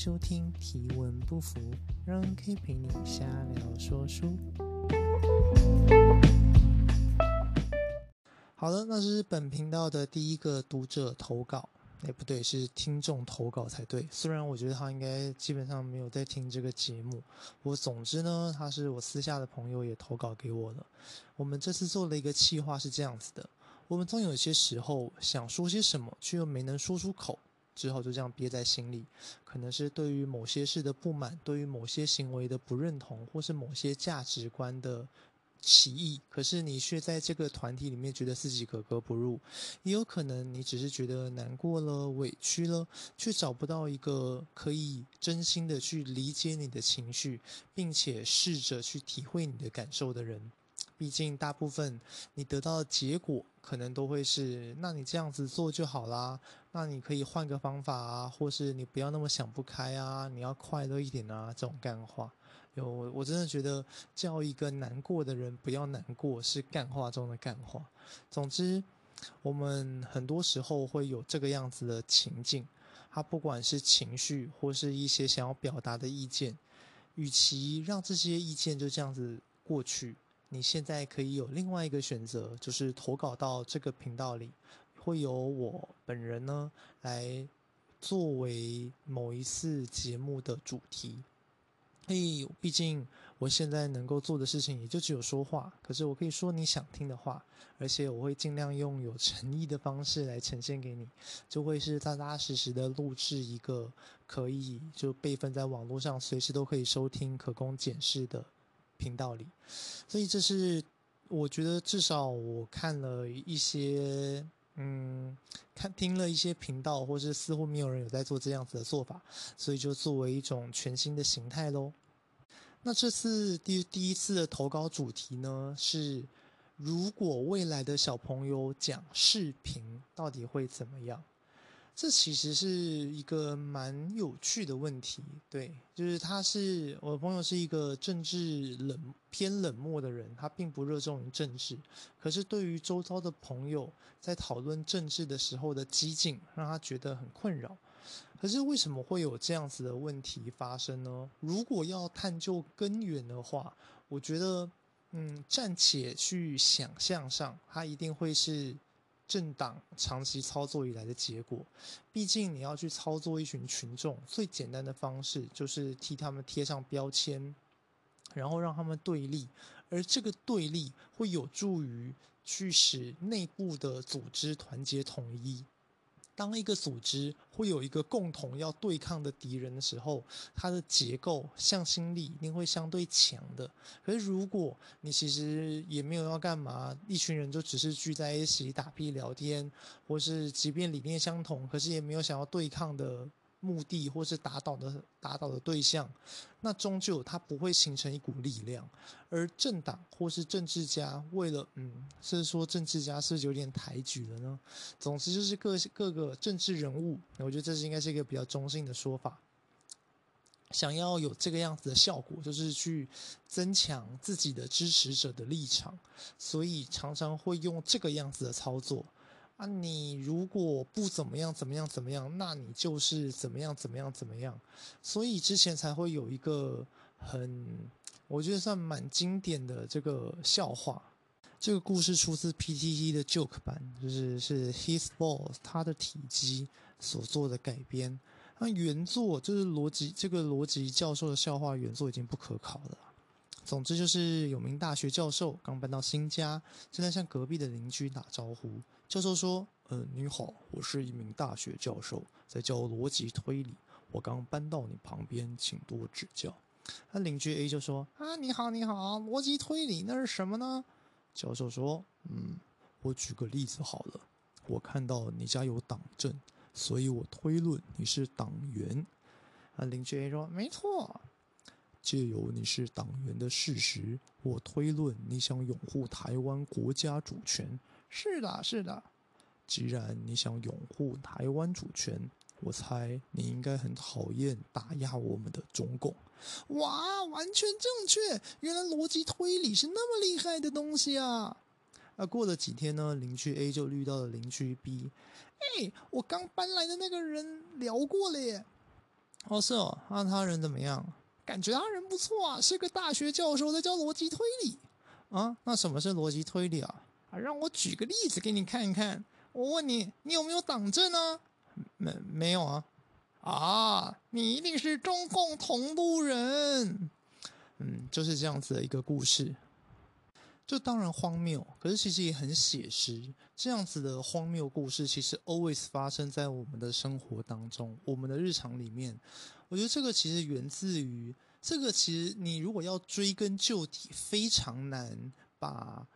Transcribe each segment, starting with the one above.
收听提问不服，让 K 陪你瞎聊说书。好的，那这是本频道的第一个读者投稿。哎，不对，是听众投稿才对。虽然我觉得他应该基本上没有在听这个节目，我总之呢，他是我私下的朋友也投稿给我了。我们这次做了一个企划是这样子的。我们总有些时候想说些什么，却又没能说出口，之后就这样憋在心里。可能是对于某些事的不满，对于某些行为的不认同，或是某些价值观的歧义。可是你却在这个团体里面觉得自己格格不入。也有可能你只是觉得难过了、委屈了，却找不到一个可以真心的去理解你的情绪，并且试着去体会你的感受的人。毕竟，大部分你得到的结果可能都会是，那你这样子做就好啦。那你可以换个方法啊，或是你不要那么想不开啊，你要快乐一点啊，这种干话。有，我真的觉得叫一个难过的人不要难过，是干话中的干话。总之，我们很多时候会有这个样子的情境，他不管是情绪或是一些想要表达的意见，与其让这些意见就这样子过去。你现在可以有另外一个选择，就是投稿到这个频道里，会由我本人呢来作为某一次节目的主题。嘿，毕竟我现在能够做的事情也就只有说话，可是我可以说你想听的话，而且我会尽量用有诚意的方式来呈现给你，就会是扎扎实实的录制一个可以就备份在网络上，随时都可以收听、可供检视的。频道里，所以这是我觉得至少我看了一些，嗯，看听了一些频道，或是似乎没有人有在做这样子的做法，所以就作为一种全新的形态喽。那这次第第一次的投稿主题呢，是如果未来的小朋友讲视频，到底会怎么样？这其实是一个蛮有趣的问题，对，就是他是我的朋友，是一个政治冷偏冷漠的人，他并不热衷于政治，可是对于周遭的朋友在讨论政治的时候的激进，让他觉得很困扰。可是为什么会有这样子的问题发生呢？如果要探究根源的话，我觉得，嗯，暂且去想象上，他一定会是。政党长期操作以来的结果，毕竟你要去操作一群群众，最简单的方式就是替他们贴上标签，然后让他们对立，而这个对立会有助于去使内部的组织团结统一。当一个组织会有一个共同要对抗的敌人的时候，它的结构向心力一定会相对强的。可是如果你其实也没有要干嘛，一群人就只是聚在一起打屁聊天，或是即便理念相同，可是也没有想要对抗的。目的或是打倒的打倒的对象，那终究它不会形成一股力量。而政党或是政治家，为了嗯，是说政治家是不是有点抬举了呢？总之就是各各个政治人物，我觉得这是应该是一个比较中性的说法。想要有这个样子的效果，就是去增强自己的支持者的立场，所以常常会用这个样子的操作。啊，你如果不怎么样，怎么样，怎么样，那你就是怎么样，怎么样，怎么样。所以之前才会有一个很，我觉得算蛮经典的这个笑话。这个故事出自 PTT 的 Joke 版，就是是 His Balls 他的体积所做的改编。那原作就是逻辑，这个逻辑教授的笑话原作已经不可考了。总之就是有名大学教授刚搬到新家，正在向隔壁的邻居打招呼。教授说：“呃，你好，我是一名大学教授，在教逻辑推理。我刚搬到你旁边，请多指教。”那邻居 A 就说：“啊，你好，你好，逻辑推理那是什么呢？”教授说：“嗯，我举个例子好了。我看到你家有党证，所以我推论你是党员。”那邻居 A 说：“没错。借由你是党员的事实，我推论你想拥护台湾国家主权。”是的，是的。既然你想拥护台湾主权，我猜你应该很讨厌打压我们的中共。哇，完全正确！原来逻辑推理是那么厉害的东西啊！那过了几天呢，邻居 A 就遇到了邻居 B。哎，我刚搬来的那个人聊过了耶。哦，是哦，那他人怎么样？感觉他人不错啊，是个大学教授，在教逻辑推理啊。那什么是逻辑推理啊？啊，让我举个例子给你看一看。我问你，你有没有党证呢？没，没有啊。啊，你一定是中共同路人。嗯，就是这样子的一个故事。这当然荒谬，可是其实也很写实。这样子的荒谬故事，其实 always 发生在我们的生活当中，我们的日常里面。我觉得这个其实源自于这个，其实你如果要追根究底，非常难把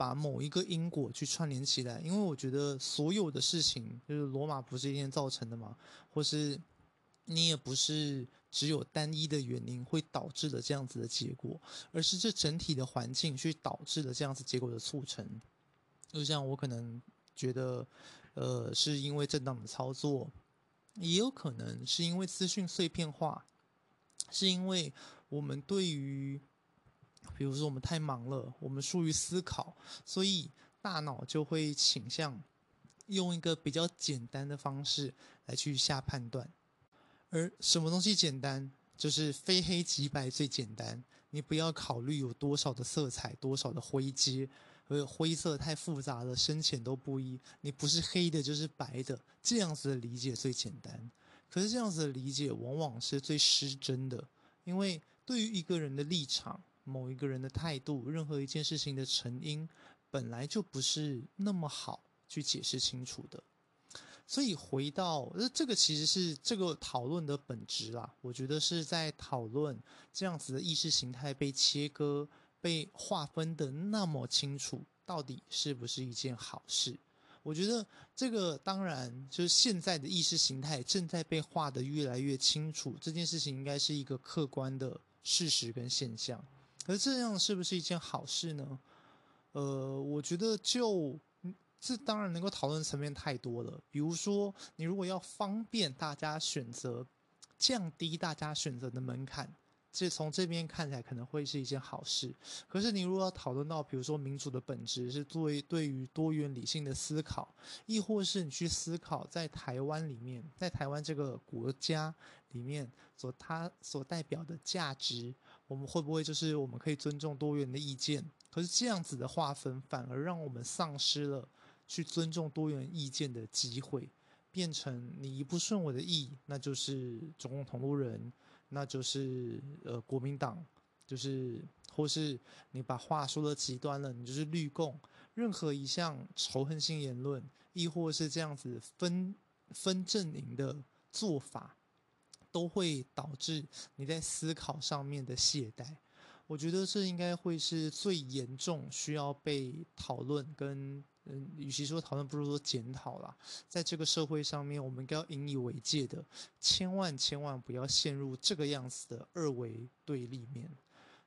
把某一个因果去串联起来，因为我觉得所有的事情，就是罗马不是一天造成的嘛，或是你也不是。只有单一的原因会导致了这样子的结果，而是这整体的环境去导致了这样子结果的促成。就像我可能觉得，呃，是因为政党的操作，也有可能是因为资讯碎片化，是因为我们对于，比如说我们太忙了，我们疏于思考，所以大脑就会倾向用一个比较简单的方式来去下判断。而什么东西简单，就是非黑即白最简单。你不要考虑有多少的色彩，多少的灰阶，而灰色太复杂了，深浅都不一。你不是黑的，就是白的，这样子的理解最简单。可是这样子的理解往往是最失真的，因为对于一个人的立场、某一个人的态度、任何一件事情的成因，本来就不是那么好去解释清楚的。所以回到，呃，这个其实是这个讨论的本质啦。我觉得是在讨论这样子的意识形态被切割、被划分的那么清楚，到底是不是一件好事？我觉得这个当然就是现在的意识形态正在被画得越来越清楚，这件事情应该是一个客观的事实跟现象。而这样是不是一件好事呢？呃，我觉得就。这当然能够讨论层面太多了。比如说，你如果要方便大家选择，降低大家选择的门槛，这从这边看起来可能会是一件好事。可是，你如果要讨论到，比如说民主的本质是作为对于多元理性的思考，亦或是你去思考在台湾里面，在台湾这个国家里面所它所代表的价值，我们会不会就是我们可以尊重多元的意见？可是这样子的划分，反而让我们丧失了。去尊重多元意见的机会，变成你一不顺我的意，那就是中共同路人，那就是呃国民党，就是或是你把话说的极端了，你就是绿共。任何一项仇恨性言论，亦或是这样子分分阵营的做法，都会导致你在思考上面的懈怠。我觉得这应该会是最严重需要被讨论跟。嗯，与其说讨论，不如说检讨啦。在这个社会上面，我们应该要引以为戒的，千万千万不要陷入这个样子的二维对立面。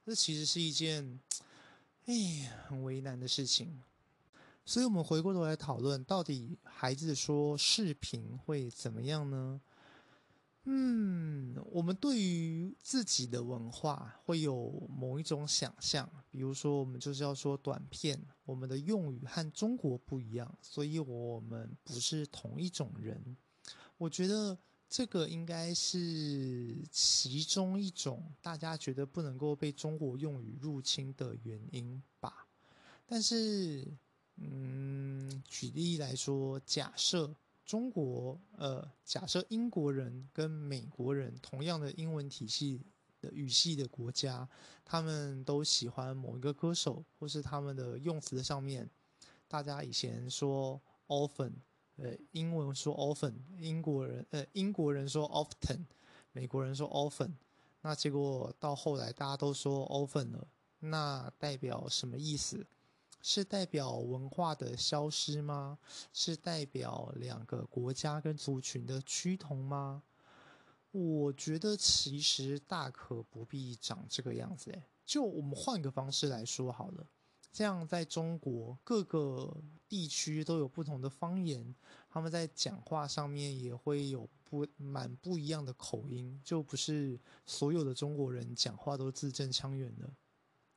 这其实是一件，哎，很为难的事情。所以，我们回过头来讨论，到底孩子说视频会怎么样呢？嗯，我们对于自己的文化会有某一种想象，比如说我们就是要说短片，我们的用语和中国不一样，所以我们不是同一种人。我觉得这个应该是其中一种大家觉得不能够被中国用语入侵的原因吧。但是，嗯，举例来说，假设。中国，呃，假设英国人跟美国人同样的英文体系的语系的国家，他们都喜欢某一个歌手，或是他们的用词上面，大家以前说 often，呃，英文说 often，英国人，呃，英国人说 often，美国人说 often，那结果到后来大家都说 often 了，那代表什么意思？是代表文化的消失吗？是代表两个国家跟族群的趋同吗？我觉得其实大可不必长这个样子。诶，就我们换个方式来说好了。这样在中国各个地区都有不同的方言，他们在讲话上面也会有不蛮不一样的口音，就不是所有的中国人讲话都字正腔圆的。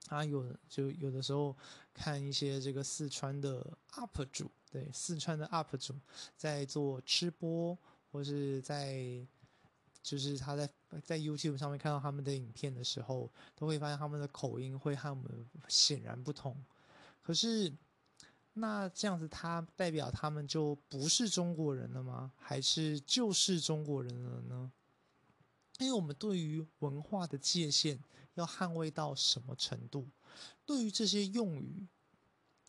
他、有就有的时候看一些这个四川的 UP 主，对，四川的 UP 主在做吃播或是在就是他在在 YouTube 上面看到他们的影片的时候，都会发现他们的口音会和我们显然不同。可是，那这样子，他代表他们就不是中国人了吗？还是就是中国人了呢？因为我们对于文化的界限要捍卫到什么程度？对于这些用语，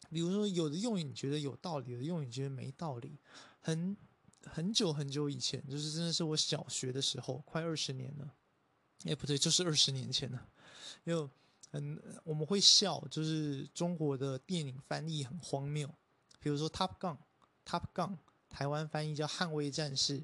比如说有的用语你觉得有道理，有的用语你觉得没道理，很。很久很久以前，就是真的是我小学的时候，快二十年了。哎，不对，就是二十年前了。因为很，我们会笑，就是中国的电影翻译很荒谬。比如说《Top Gun》，《Top Gun》，台湾翻译叫《捍卫战士》，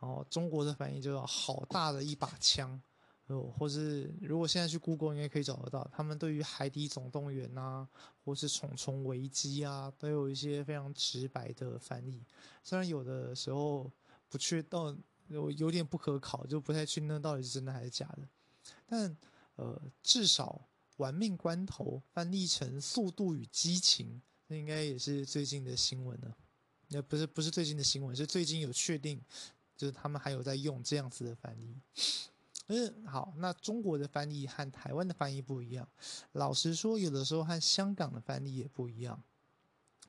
然后中国的翻译就叫“好大的一把枪”。哦，或是如果现在去谷歌应该可以找得到，他们对于《海底总动员》呐，或是《虫虫危机》啊，都有一些非常直白的翻译。虽然有的时候不确到有有点不可考，就不太确定到底是真的还是假的。但呃，至少《玩命关头》翻译成《速度与激情》，那应该也是最近的新闻了。那不是不是最近的新闻，是最近有确定，就是他们还有在用这样子的翻译。嗯，好，那中国的翻译和台湾的翻译不一样。老实说，有的时候和香港的翻译也不一样。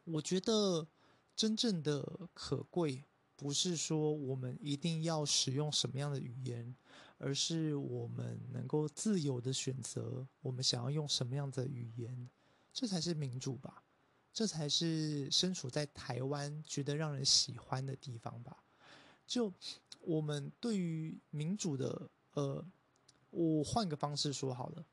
我觉得真正的可贵，不是说我们一定要使用什么样的语言，而是我们能够自由的选择我们想要用什么样的语言，这才是民主吧？这才是身处在台湾觉得让人喜欢的地方吧？就我们对于民主的。呃，我换个方式说好了。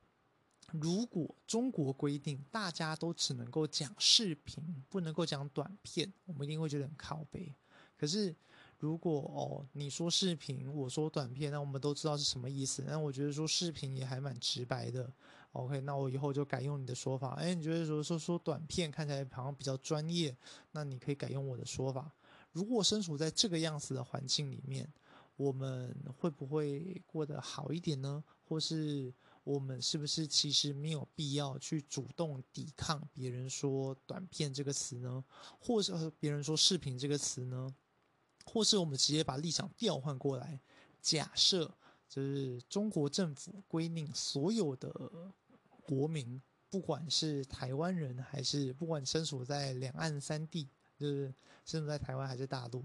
如果中国规定大家都只能够讲视频，不能够讲短片，我们一定会觉得很靠北。可是，如果哦你说视频，我说短片，那我们都知道是什么意思。那我觉得说视频也还蛮直白的。OK，那我以后就改用你的说法。哎，你觉得说说说短片看起来好像比较专业，那你可以改用我的说法。如果身处在这个样子的环境里面。我们会不会过得好一点呢？或是我们是不是其实没有必要去主动抵抗别人说“短片”这个词呢？或是别人说“视频”这个词呢？或是我们直接把立场调换过来，假设就是中国政府规定所有的国民，不管是台湾人还是不管身处在两岸三地，就是身处在台湾还是大陆。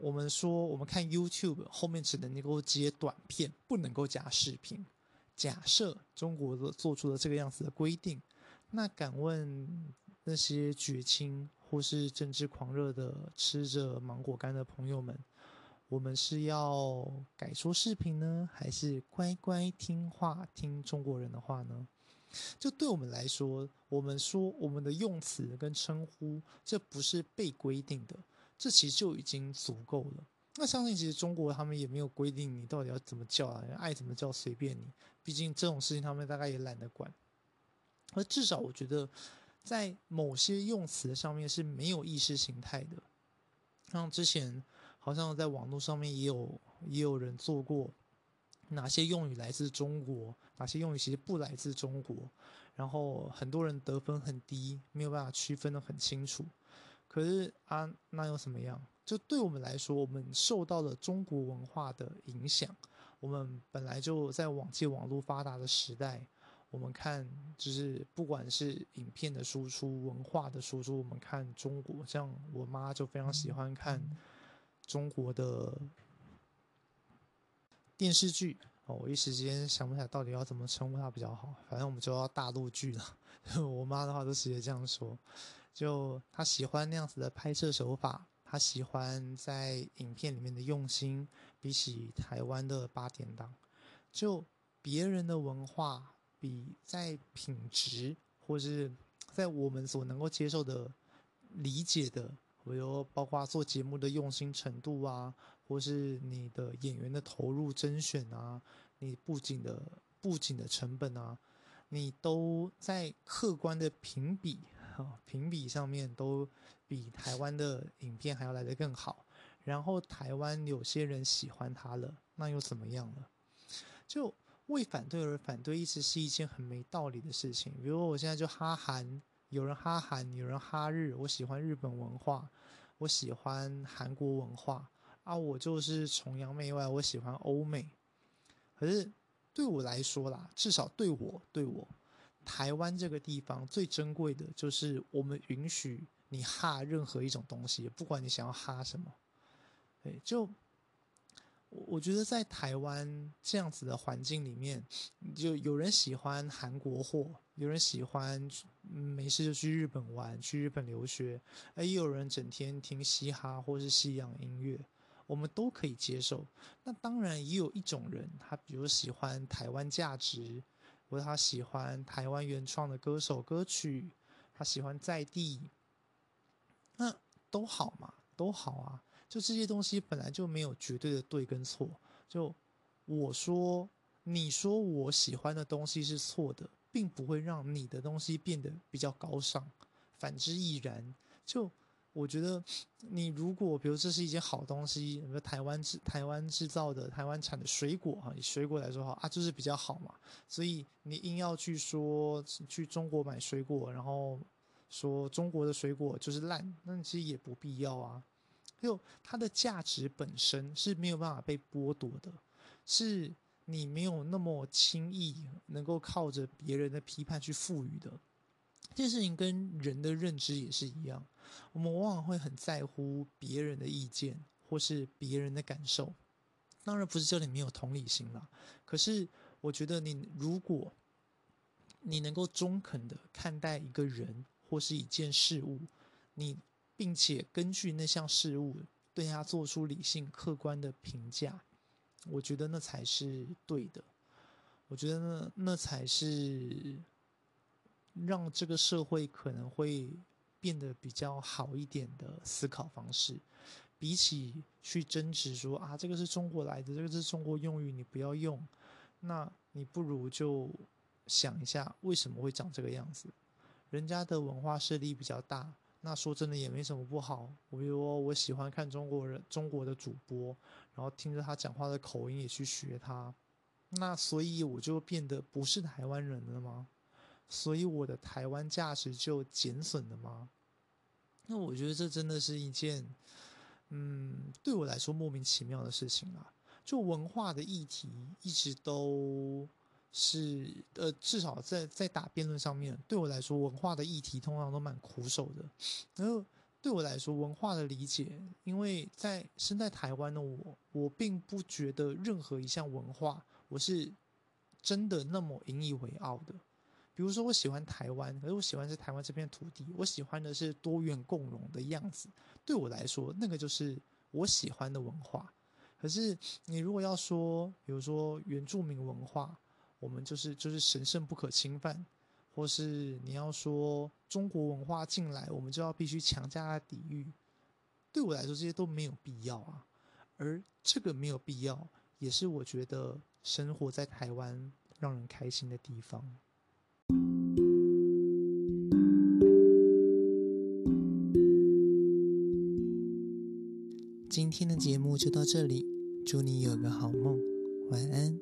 我们说，我们看 YouTube 后面只能够接短片，不能够加视频。假设中国的做出了这个样子的规定，那敢问那些绝亲或是政治狂热的吃着芒果干的朋友们，我们是要改说视频呢，还是乖乖听话听中国人的话呢？就对我们来说，我们说我们的用词跟称呼，这不是被规定的。这其实就已经足够了。那相信其实中国他们也没有规定你到底要怎么叫啊，爱怎么叫随便你。毕竟这种事情他们大概也懒得管。而至少我觉得，在某些用词上面是没有意识形态的。像之前好像在网络上面也有也有人做过，哪些用语来自中国，哪些用语其实不来自中国，然后很多人得分很低，没有办法区分得很清楚。可是啊，那又怎么样？就对我们来说，我们受到了中国文化的影响。我们本来就在网际网络发达的时代，我们看就是不管是影片的输出、文化的输出，我们看中国，像我妈就非常喜欢看中国的电视剧。哦，我一时间想不起来到底要怎么称呼它比较好。反正我们就要大陆剧了。我妈的话都直接这样说。就他喜欢那样子的拍摄手法，他喜欢在影片里面的用心，比起台湾的八点档，就别人的文化比在品质或是在我们所能够接受的理解的，比如包括做节目的用心程度啊，或是你的演员的投入甄选啊，你布景的布景的成本啊，你都在客观的评比。评比上面都比台湾的影片还要来得更好，然后台湾有些人喜欢他了，那又怎么样了？就为反对而反对，一直是一件很没道理的事情。比如我现在就哈韩，有人哈韩，有人哈日，我喜欢日本文化，我喜欢韩国文化啊，我就是崇洋媚外，我喜欢欧美，可是对我来说啦，至少对我对我，台湾这个地方最珍贵的就是我们允许你哈任何一种东西，不管你想要哈什么。对，就我觉得在台湾这样子的环境里面，就有人喜欢韩国货，有人喜欢没事就去日本玩，去日本留学，而也有人整天听嘻哈或是西洋音乐。我们都可以接受。那当然也有一种人，他比如喜欢台湾价值，或者他喜欢台湾原创的歌手歌曲，他喜欢在地，那都好嘛，都好啊。就这些东西本来就没有绝对的对跟错。就我说，你说我喜欢的东西是错的，并不会让你的东西变得比较高尚，反之亦然。就。我觉得，你如果比如这是一件好东西，比如台湾制、台湾制造的、台湾产的水果哈，以水果来说哈啊，就是比较好嘛。所以你硬要去说去中国买水果，然后说中国的水果就是烂，那其实也不必要啊。就它的价值本身是没有办法被剥夺的，是你没有那么轻易能够靠着别人的批判去赋予的。这件事情跟人的认知也是一样，我们往往会很在乎别人的意见或是别人的感受。当然不是这里没有同理心啦，可是我觉得你如果你能够中肯的看待一个人或是一件事物，你并且根据那项事物对他做出理性客观的评价，我觉得那才是对的。我觉得那那才是。让这个社会可能会变得比较好一点的思考方式，比起去争执说啊，这个是中国来的，这个是中国用语，你不要用，那你不如就想一下为什么会长这个样子。人家的文化势力比较大，那说真的也没什么不好。我比如说我喜欢看中国人中国的主播，然后听着他讲话的口音也去学他，那所以我就变得不是台湾人了吗？所以我的台湾价值就减损了吗？那我觉得这真的是一件，嗯，对我来说莫名其妙的事情啊。就文化的议题一直都是，呃，至少在在打辩论上面，对我来说，文化的议题通常都蛮苦手的。然后对我来说，文化的理解，因为在身在台湾的我，我并不觉得任何一项文化我是真的那么引以为傲的。比如说，我喜欢台湾，可是我喜欢是台湾这片土地，我喜欢的是多元共融的样子。对我来说，那个就是我喜欢的文化。可是你如果要说，比如说原住民文化，我们就是就是神圣不可侵犯，或是你要说中国文化进来，我们就要必须强加的抵御。对我来说，这些都没有必要啊。而这个没有必要，也是我觉得生活在台湾让人开心的地方。今天的节目就到这里，祝你有个好梦，晚安。